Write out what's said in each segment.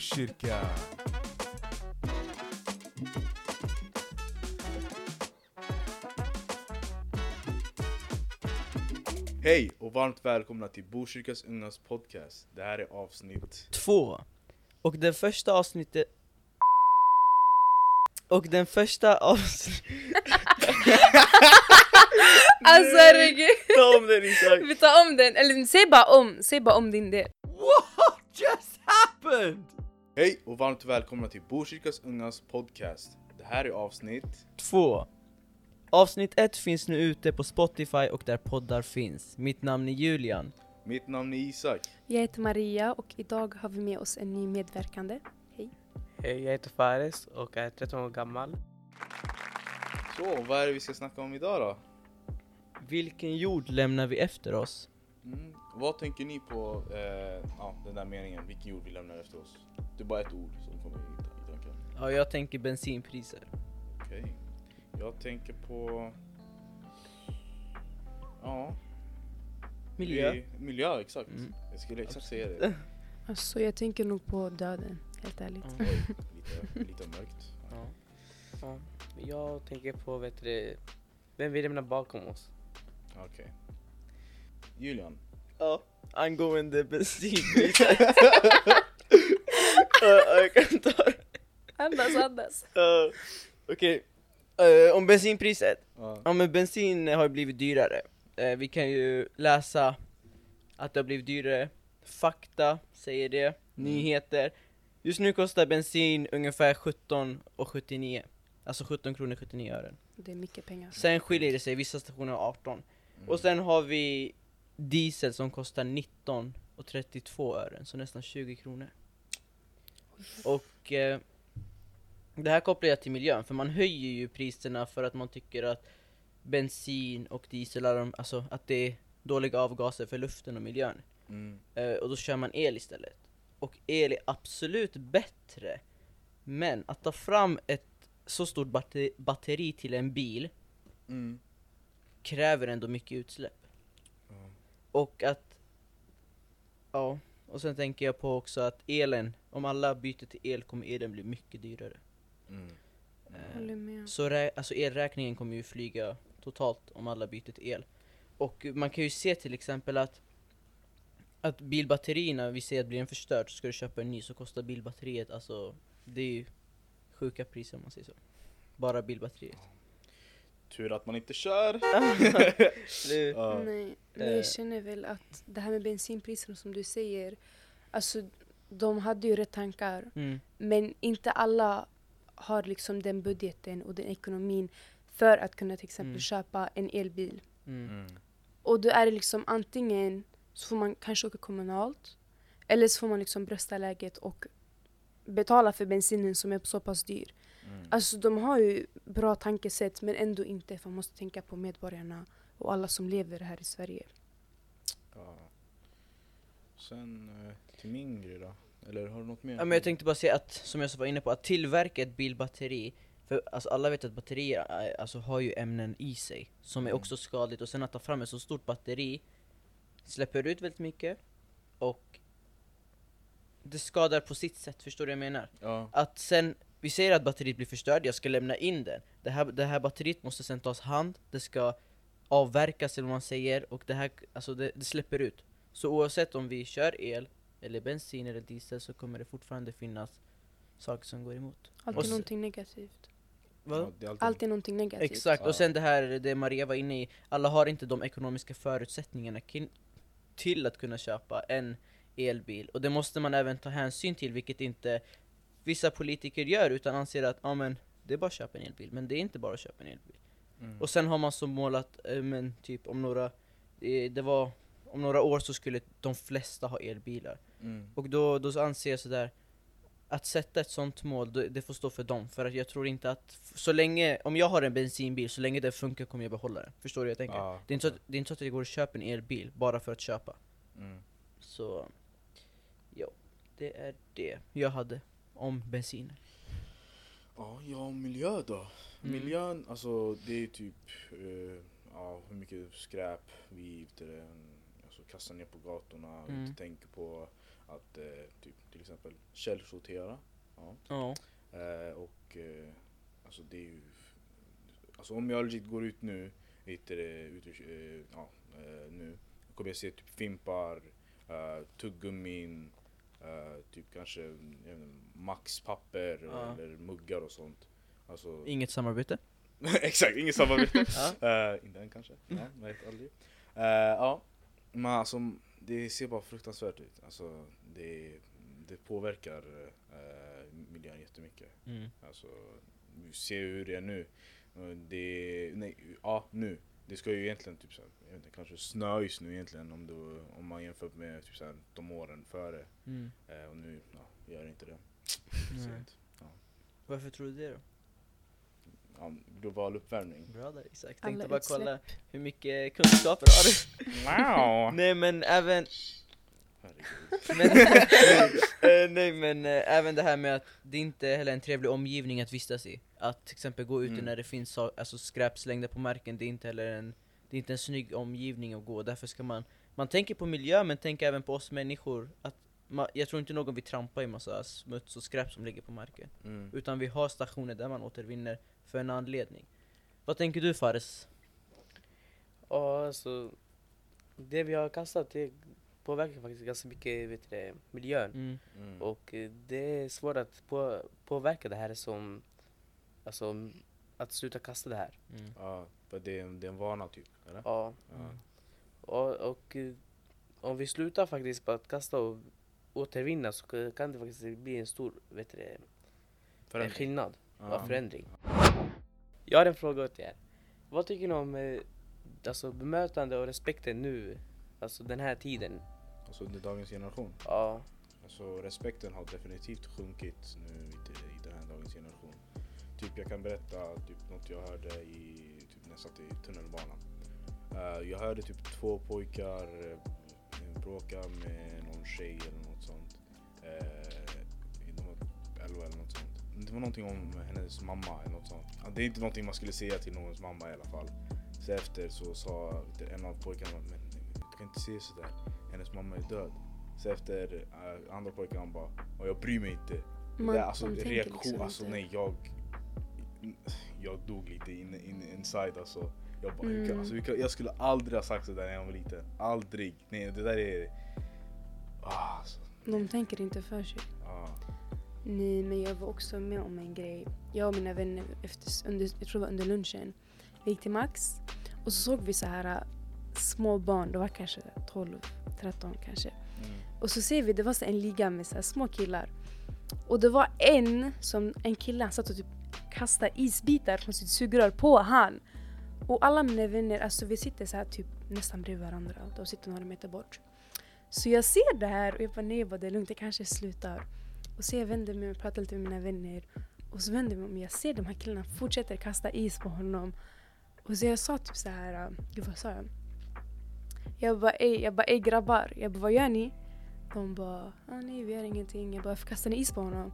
Botkyrka! Hej och varmt välkomna till Botkyrkas ungas podcast. Det här är avsnitt... Två. Och den första avsnittet... Och den första avsnittet... Alltså herregud, Ta om den Isak! vi tar om den, eller säg bara om, säg bara om din del What just happened? Hej och varmt välkomna till Botkyrkas ungas podcast. Det här är avsnitt... Två. Avsnitt ett finns nu ute på Spotify och där poddar finns. Mitt namn är Julian. Mitt namn är Isak. Jag heter Maria och idag har vi med oss en ny medverkande Hej, jag heter Fares och är 13 år gammal. Så, vad är det vi ska snacka om idag då? Vilken jord lämnar vi efter oss? Mm. Vad tänker ni på eh, ja, den där meningen, vilken jord vi lämnar efter oss? Det är bara ett ord som kommer i i tanken. Ja, jag tänker bensinpriser. Okej. Jag tänker på... Ja. Miljö. det- Miljö, exakt. Mm. Jag skulle exakt säga det. Alltså jag tänker nog på döden, helt ärligt Ja. Oj, lite, lite mörkt. Ja. Ja. Jag tänker på, vet du, vem vi lämnar bakom oss. Okej. Julian. Ja, angående bensinpriser. Ja, jag kan ta det. Andas, andas Ja, Okej, Eh, om bensinpriset. Ja. Ja men bensin har ju blivit dyrare. Eh, vi kan ju läsa att det har blivit dyrare. Fakta säger det, nyheter. Just nu kostar bensin ungefär 17,79. Alltså 17 kronor 79 ören. Det är mycket pengar Sen skiljer det sig, vissa stationer har 18. Och sen har vi diesel som kostar 19 och 32 ören, så nästan 20 kronor. Och eh, det här kopplar jag till miljön, för man höjer ju priserna för att man tycker att bensin och diesel alltså att det är dåliga avgaser för luften och miljön. Mm. Eh, och då kör man el istället. Och el är absolut bättre. Men att ta fram ett så stort batteri, batteri till en bil Mm. kräver ändå mycket utsläpp. Ja. Och att... Ja, och sen tänker jag på också att elen, om alla byter till el kommer elen bli mycket dyrare. Mm. Eh, Så alltså elräkningen kommer ju flyga totalt om alla byter till el. Och man kan ju se till exempel att att bilbatterierna, vi ser att blir den förstörd så ska du köpa en ny så kostar bilbatteriet alltså det är ju sjuka priser om man säger så. Bara bilbatteriet. Tur att man inte kör. Ja. Nej, men Eh. jag känner väl att det här med bensinpriserna som du säger Alltså de hade ju rätt tankar mm, Men inte alla har liksom den budgeten och den ekonomin för att kunna till exempel Mm. köpa en elbil. mm, Mm. Och då är det liksom antingen så får man kanske åka kommunalt eller så får man liksom brösta läget och betala för bensinen som är så pass dyr. Mm. Alltså de har ju bra tankesätt men ändå inte för man måste tänka på medborgarna och alla som lever här i Sverige. Ja. Sen eh, till min grej då? Eller har du något mer? Ja, men jag tänkte bara säga att, som jag var inne på, att tillverka ett bilbatteri för alltså alla vet att batterier är- alltså, har ju ämnen i sig som är Mm. också skadligt och sen att ta fram ett så stort batteri släpper ut väldigt mycket och det skadar på sitt sätt, förstår du vad jag menar? Ja. Att sen, vi säger att batteriet blir förstört, jag ska lämna in den Det här, det här batteriet måste sen tas hand, det ska avverkas eller vad man säger och det här, alltså det, det släpper ut Så oavsett om vi kör el, eller bensin eller diesel så kommer det fortfarande finnas saker som går emot Alltid Och någonting negativt. Ja, det är alltid... Alltid någonting negativt. Exakt, Ja. och sen det här det Maria var inne i, alla har inte de ekonomiska förutsättningarna kin- till att kunna köpa en elbil och det måste man även ta hänsyn till vilket inte vissa politiker gör utan anser att ja men det är bara att köpa en elbil, men det är inte bara att köpa en elbil. Mm. Och sen har man som mål att, eh, men typ om några, det, det var, om några år så skulle de flesta ha elbilar. Mm. Och då, då anser jag sådär att sätta ett sånt mål, det, får stå för dem. För att jag tror inte att, så länge, om jag har en bensinbil, så länge det funkar kommer jag behålla den. Förstår du vad jag tänker? Ja. Det, är inte så att, det är inte så att jag går och köper en elbil bara för att köpa. Mm. Så, ja, det är det jag hade om bensin. Ja, ja, miljö då? Mm. Miljön, alltså det är typ eh, ja, hur mycket skräp vi det, alltså, kastar ner på gatorna Mm. inte tänker på att eh, typ, till exempel källsortera. Ja. Ja. Eh, och eh, alltså det är ju... Alltså om jag legit går ut nu, heter det, ut eh, ja, eh, nu, kommer jag se typ fimpar, uh, tuggummin, eh, typ kanske inte, maxpapper Ja. eller muggar och sånt. Alltså, Inget samarbete? exakt, inget samarbete. Ja. Eh, inte än kanske, ja, man vet aldrig. Eh, ja, men alltså det ser bara fruktansvärt ut. Alltså det, det påverkar eh, miljön jättemycket. Mm. Alltså, vi ser hur det är nu. Det, nej, ja nu. Det ska ju egentligen typ så här, jag vet inte, kanske snö just nu egentligen om, du, om man jämför med typ så här, de åren före. Mm. Eh, och nu ja, gör det inte det. Nej. Sent. Varför tror du det då? Ja, global uppvärmning. Bra där Isak, Alla tänkte bara utsläpp. kolla hur mycket kunskaper har du? Wow! Nej men även. Men, eh, nej men eh, även det här med att det inte heller är en trevlig omgivning att vistas i. Att till exempel gå ute Mm. när det finns sa- alltså, skräp slängda på marken, det är inte heller en, det är inte en snygg omgivning att gå. Därför ska man, man tänker på miljö men tänker även på oss människor. Att ma, jag tror inte någon vill trampa i massa smuts och skräp som ligger på marken. Mm. Utan vi har stationer där man återvinner för en anledning. Vad tänker du Fares? Ja, alltså. Det vi har kastat det påverkar faktiskt ganska mycket vet du, miljön. Mm. Mm. Och eh, det är svårt att på, påverka det här som, alltså att sluta kasta det här. Mm. Ja, för det är, en- det är en vana typ, eller? Ja. Ja. Och, och eh, om vi slutar faktiskt på att kasta och återvinna så kan det faktiskt bli en stor vet du, Förändring. skillnad Ja. och förändring. Jag har en fråga åt er. Vad tycker ni om eh, alltså, bemötande och respekten nu, alltså den här tiden? Alltså under dagens generation. Ja, Alltså respekten har definitivt sjunkit nu i, den här dagens generation. Typ jag kan berätta typ något jag hörde i typ nästan i tunnelbanan. Eh, jag hörde typ två pojkar uh, bråka med någon tjej eller något sånt. Uh, de var typ 11 eller något sånt. Det var någonting om hennes mamma eller något sånt. Ja, Det är inte någonting man skulle säga till någons mamma i alla fall. Så efter så sa en av pojkarna, men kan inte säga sådär. Hennes mamma är död. Så efter uh, andra pojken bara, och jag bryr mig inte. Man- det, alltså man tänker reaktion, liksom alltså inte. nej jag, jag dog lite in, in, inside alltså. Jag, bara, hur Mm. alltså, hur jag skulle aldrig ha sagt sådär när jag var liten. Aldrig. Nej det där är... Ah, alltså, De tänker inte för sig. ah. Nej, men jag var också med om en grej. Jag och mina vänner, efter, under, jag tror det var under lunchen, vi gick till Max och så såg vi så här äh, små barn, de var kanske 12, 13 kanske. Mm. Och så ser vi, det var så en liga med så små killar. Och det var en, som, en kille, han satt och typ kastade isbitar från sitt sugrör på han. Och alla mina vänner, alltså vi sitter så här typ nästan bredvid varandra. De sitter några meter bort. Så jag ser det här och jag bara nej, bara, det är lugnt, det kanske slutar. Och så jag vänder mig och pratar lite med mina vänner. Och så vänder jag mig om och jag ser de här killarna fortsätter kasta is på honom. Och så jag sa typ så här, gud vad sa jag? Jag bara ey, jag bara ey grabbar, jag bara vad gör ni? De bara ah, nej vi gör ingenting. Jag bara varför kastar ni is på honom?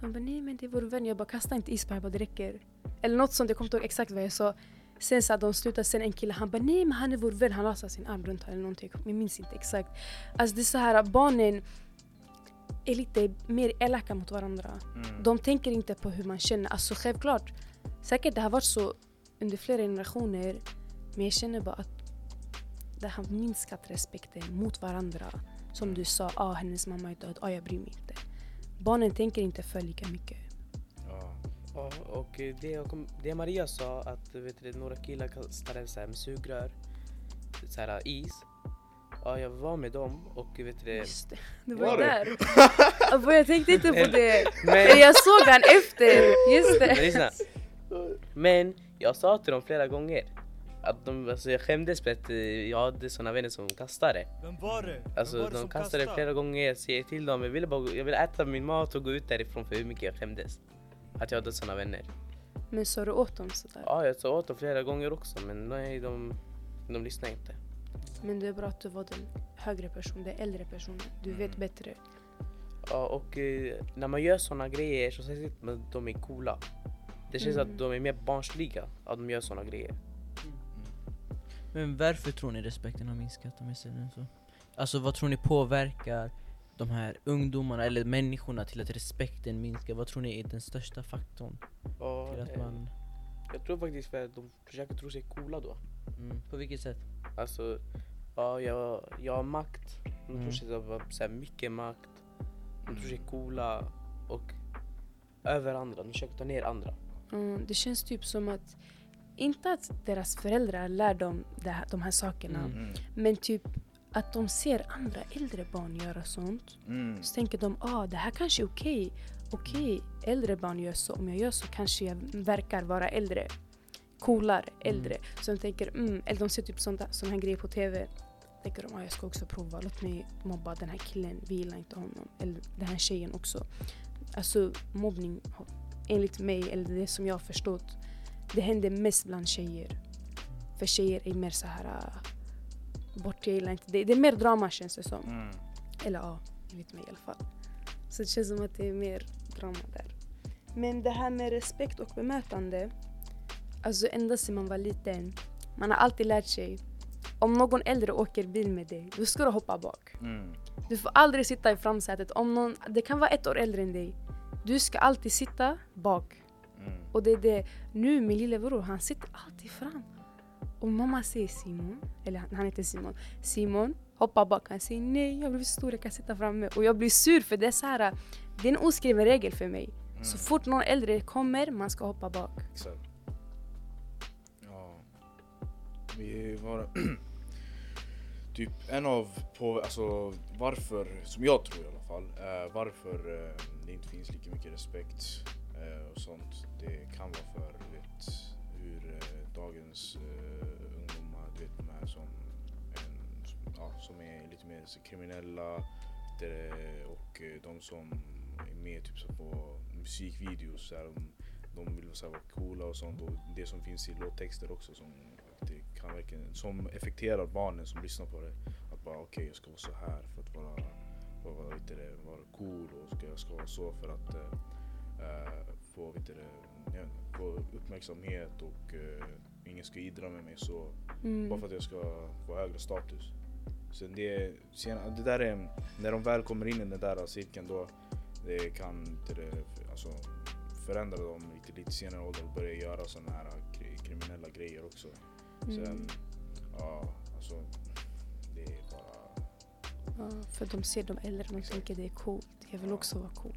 De bara nej men det är vår vän. Jag bara kasta inte is på honom, jag bara det räcker. Eller något sånt, jag kommer inte ihåg exakt vad jag sa. Sen så de slutat, sen en kille han bara nej men han är vår vän. Han la sin arm runt honom eller någonting. Jag minns inte exakt. Alltså det är så här att barnen är lite mer elaka mot varandra. Mm. De tänker inte på hur man känner. Alltså självklart, säkert det har varit så under flera generationer. Men jag känner bara att det har minskat respekten mot varandra. Som du sa, ah, hennes mamma är död, ah, jag bryr mig inte. Barnen tänker inte för lika mycket. Ja. Ja, och det, det Maria sa att vet du, några killar kastade så här med sugrör, så här is. Ja, jag var med dem och vet du, Just det, det var, Var där. Abba, jag tänkte inte på det. Men- jag såg han efter. Just Men det. Men jag sa till dem flera gånger att de, alltså jag skämdes för att eh, jag hade såna vänner som kastade. Vem var det? Vem Alltså var det de kastade kastade? flera gånger, jag säger till dem, jag ville, bara, jag ville äta min mat och gå ut därifrån för hur mycket jag skämdes. Att jag hade såna vänner. Men sa du åt dem sådär? Ja, jag sa åt dem flera gånger också men nej, de, de lyssnar inte. Men det är bra att du var den högre personen, den äldre personen. Du vet bättre. Ja, och eh, när man gör såna grejer så sägs det att de är coola. Det känns Mm. att de är mer barnsliga att de gör såna grejer. Men varför tror ni respekten har minskat om jag säger det så? Alltså vad tror ni påverkar de här ungdomarna eller människorna till att respekten minskar? Vad tror ni är den största faktorn Ja, till att eh, man... Jag tror faktiskt för att de försöker tro sig coola då. Mm, på vilket sätt? Alltså, ja, jag, jag har makt. De Mm. tror sig ha så här mycket makt. De tror sig coola och över andra. De försöker ta ner andra. Mm, det känns typ som att, inte att deras föräldrar lär dem det här, de här sakerna, Mm. Mm. men typ att de ser andra äldre barn göra sånt. Mm. Så tänker de, ah det här kanske är okej. Okej, äldre barn gör så. Om jag gör så kanske jag verkar vara äldre. Coolare, äldre. Så de tänker, mm, eller de ser typ sånt där, sån här grejer på TV. Tänker de, ah, jag ska också prova. Låt mig mobba den här killen. Vi gillar inte honom. Eller den här tjejen också. Alltså mobbning, enligt mig, eller det som jag har förstått. Det händer mest bland tjejer. För tjejer är mer så här ah, bort, jag gillar inte det. Det är mer drama känns det som. Mm. Eller ja, enligt mig i alla fall. Så det känns som att det är mer drama där. Men det här med respekt och bemötande. Alltså ända sedan man var liten. Man har alltid lärt sig. Om någon äldre åker bil med dig, då ska du hoppa bak. Mm. Du får aldrig sitta i framsätet. Om någon, det kan vara ett år äldre än dig. Du ska alltid sitta bak. Mm. Och det är det. Nu min lillebror, han sitter alltid fram. Och mamma säger Simon, eller han heter Simon. Simon, hoppa bak. Han säger nej, jag blir stor, jag kan sitta framme. Och jag blir sur för det är så här, det är en oskriven regel för mig. Mm. Så fort någon äldre kommer, man ska hoppa bak. Exakt. Ja. Vi var... typ en av på, alltså varför, som jag tror i alla fall, eh, varför eh, det inte finns lika mycket respekt Eh, och sånt. Det kan vara för, du vet, hur eh, dagens eh, ungdomar, du vet, de är som, en, som, ja, som är lite mer så kriminella det, eh, och eh, de som är med typ så på musikvideos, så här, de, de vill så här, vara coola och sånt och det som finns i låttexter också som, det kan verkligen, som effekterar barnen som lyssnar på det. Att bara okej okay, jag ska vara så här för att vara, för att vara, vet vara cool och ska, jag ska vara så för att eh, få, du, det, ja, få uppmärksamhet och eh, ingen ska idra med mig så Mm. bara för att jag ska få högre status. Så det, sen, det där är, när de väl kommer in i den där cirkeln då det kan inte det, alltså, förändra dem lite, lite senare ålder och börja göra sådana här kri- kriminella grejer också. Sen, Mm. ja, alltså det är bara... Ja, för de ser de äldre och de tänker det är coolt. Jag vill Ja. också vara cool.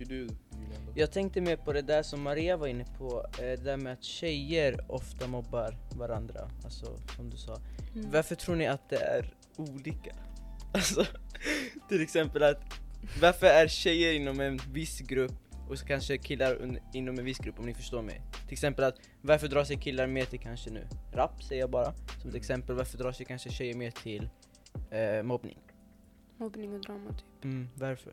Tycker du Julian? då? Jag tänkte mer på det där som Maria var inne på, eh, det där med att tjejer ofta mobbar varandra, alltså som du sa. Mm. Varför tror ni att det är olika? Alltså, till exempel att varför är tjejer inom en viss grupp och så kanske killar inom en viss grupp om ni förstår mig? Till exempel att varför drar sig killar mer till kanske nu rap säger jag bara som ett Mm. exempel, varför drar sig kanske tjejer mer till eh, mobbning? Mobbning och drama typ. Mm, varför?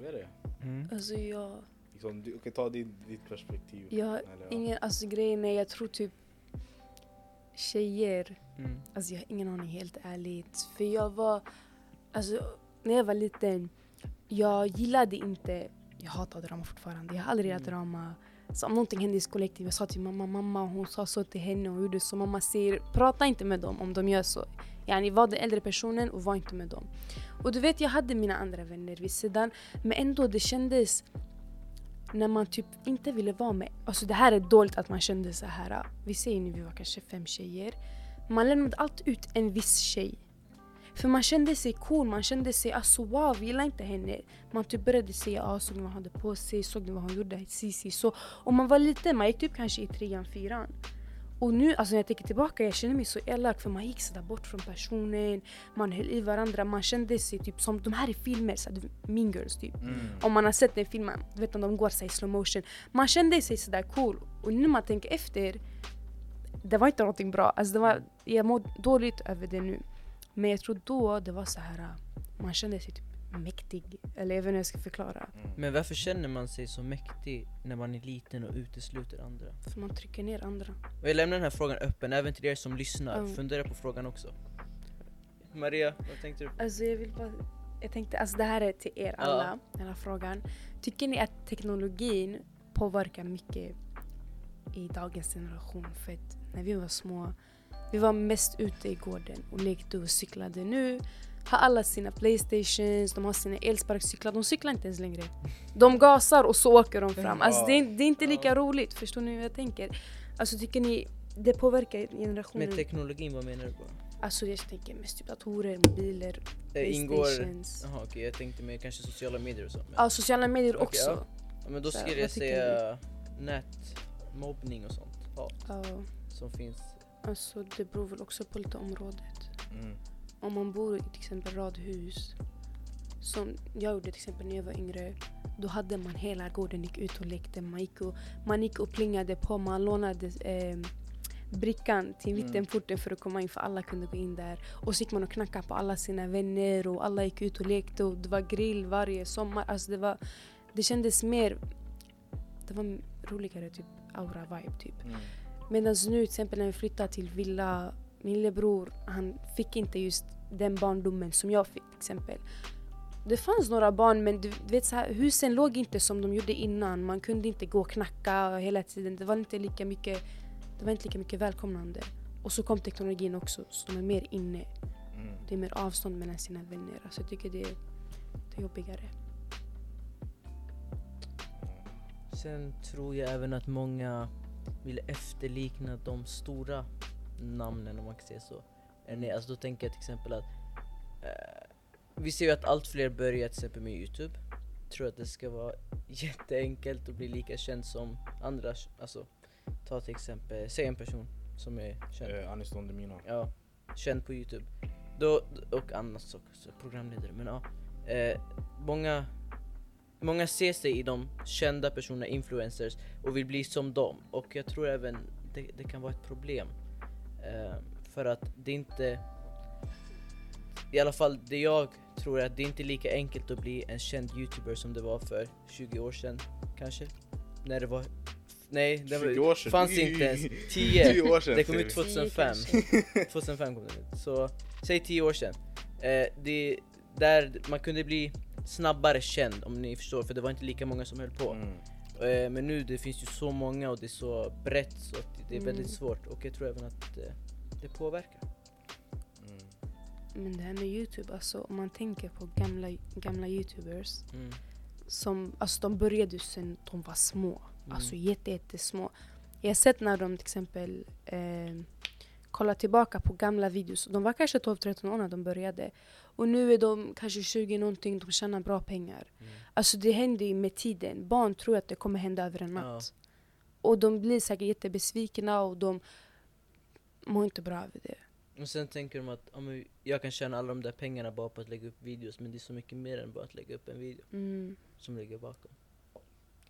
Fråga det. Mm. Alltså jag, Liksom, du kan ta din, ditt perspektiv. jag har ingen, alltså grejen är jag tror typ tjejer Mm. Alltså jag har ingen aning helt ärligt. För jag var, alltså när jag var liten, jag gillade inte, jag hatar drama fortfarande. Jag har aldrig gillat Mm. drama. Så om någonting hände i kollektivet, jag sa till mamma, mamma hon sa så till henne och gjorde så. Mamma säger, prata inte med dem om de gör så. Yani var den äldre personen och var inte med dem. Och du vet jag hade mina andra vänner vid sidan. Men ändå det kändes när man typ inte ville vara med. Alltså det här är dåligt att man kände så här. Vi säger nu vi var kanske fem tjejer. Man lämnade alltid ut en viss tjej. För man kände sig cool, man kände sig alltså wow, vi gillar inte henne. Man typ började säga ah, såg ni vad hon hade på sig, såg ni vad hon gjorde, si, si, så. Och man var liten, man gick typ kanske i trean, fyran. Och nu, alltså när jag tänker tillbaka, jag känner mig så elak för man gick sådär bort från personen, man höll i varandra, man kände sig typ som de här i filmer, så här, mean girls typ. Mm. Om man har sett den filmen, du vet när de går så i slow motion. Man kände sig sådär cool. Och nu när man tänker efter, det var inte någonting bra. Alltså det var, jag mår dåligt över det nu. Men jag tror då det var så här, man kände sig typ mäktig. Eller jag vet inte hur jag ska förklara. Mm. Men varför känner man sig så mäktig när man är liten och utesluter andra? För man trycker ner andra. Och jag lämnar den här frågan öppen även till er som lyssnar, Mm. fundera på frågan också. Maria, vad tänkte du? Alltså jag vill bara, jag tänkte, alltså det här är till er Ja. alla, den här frågan. Tycker ni att teknologin påverkar mycket i dagens generation? För att när vi var små, Vi var mest ute i gården och lekte och cyklade. Nu har alla sina Playstations, de har sina elsparkcyklar, de cyklar inte ens längre. De gasar och så åker de fram. Alltså det, är, det är inte lika roligt, förstår ni hur jag tänker? Alltså tycker ni det påverkar generationen? Med teknologin, vad menar du på? Alltså jag tänker mest typ datorer, mobiler, Eh, ingår... Playstations. Jaha okej, jag tänkte mer kanske sociala medier och så. Men, Ja, sociala medier Okej, också. ja. ja, men då skulle jag säga nätmobbning och sånt. Ja, som finns. Alltså det beror väl också på lite området. Mm. Om man bor i till exempel radhus, som jag gjorde till exempel när jag var yngre, då hade man hela gården gick ut och lekte. Man gick och, man gick och plingade på, man lånade eh, brickan till Mm. mittenporten för att komma in för alla kunde gå in där. Och så gick man och knackade på alla sina vänner och alla gick ut och lekte och det var grill varje sommar. Alltså det, var, det kändes mer, det var roligare typ aura vibe typ. Mm. Medan nu till exempel när vi flyttade till villa, min lillebror han fick inte just den barndomen som jag fick till exempel. Det fanns några barn men du vet så här, husen låg inte som de gjorde innan. Man kunde inte gå och knacka hela tiden. Det var inte lika mycket, det var inte lika mycket välkomnande. Och så kom teknologin också så de är mer inne. Mm. Det är mer avstånd mellan sina vänner. Alltså jag tycker det, det är jobbigare. Sen tror jag även att många vill efterlikna de stora namnen om man kan säga så. Alltså då tänker jag till exempel att eh, vi ser ju att allt fler börjar till exempel med Youtube. Tror att det ska vara jätteenkelt att bli lika känd som andra. Alltså ta till exempel, säg en person som är känd. Eh, Anis Don Demina. Ja, känd på Youtube. Då, och annat också, programledare. Men ja, eh, många, många ser sig i de kända personerna, influencers, och vill bli som dem. Och jag tror även det, det kan vara ett problem. Eh, för att det inte, i alla fall det jag tror är att det inte är lika enkelt att bli en känd youtuber som det var för 20 år sedan kanske. När det var, nej det 20 var, år sedan. fanns inte ens 10. 10 år sedan. Det kom ut säger vi. 2005. 2005 kom den ut. Så säg 10 år sedan. Eh, det, där man kunde bli snabbare känd om ni förstår, för det var inte lika många som höll på. Mm. Eh, men nu det finns ju så många och det är så brett så att det är väldigt Mm. svårt och jag tror även att eh, det påverkar. Mm. Men det här med Youtube, alltså om man tänker på gamla, gamla youtubers Mm. som, alltså de började ju sen de var små. Mm. Alltså jätte, jättesmå. Jag har sett när de till exempel eh, kollar tillbaka på gamla videos. De var kanske 12-13 år när de började. Och nu är de kanske 20 någonting, de tjänar bra pengar. Mm. Alltså det händer ju med tiden. Barn tror att det kommer hända över en natt. Ja. Och de blir säkert jättebesvikna och de mår inte bra över det. Och sen tänker de att men jag kan tjäna alla de där pengarna bara på att lägga upp videos men det är så mycket mer än bara att lägga upp en video Mm. som ligger bakom.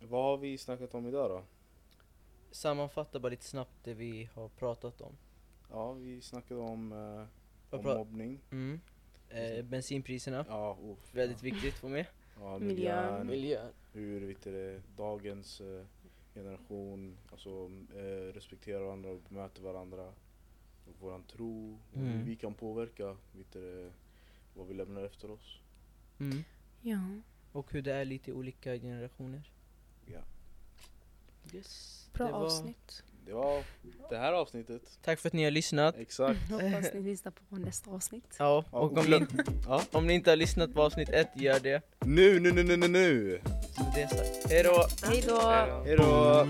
Vad har vi snackat om idag då? Sammanfatta bara lite snabbt det vi har pratat om. Ja, vi snackade om, eh, om mobbning. Mm. Eh, bensinpriserna, Ja, uff, väldigt viktigt att få med. Ja, Miljön. miljön. Hur vet du, dagens eh, generation alltså, eh, respekterar varandra och bemöter varandra. Och våran tro. Och Mm. hur vi kan påverka vet du, vad vi lämnar efter oss. Mm. Ja. Och hur det är lite i olika generationer. Ja. Yes. Bra det var... avsnitt. Det var det här avsnittet. Tack för att ni har lyssnat. Exakt. Hoppas ni lyssnar på nästa avsnitt. Ja, och om ni, Ja. om ni inte har lyssnat på avsnitt ett, gör det. Nu, nu, nu, nu, nu, nu! Med det sagt, hejdå! Hej då! Hejdå!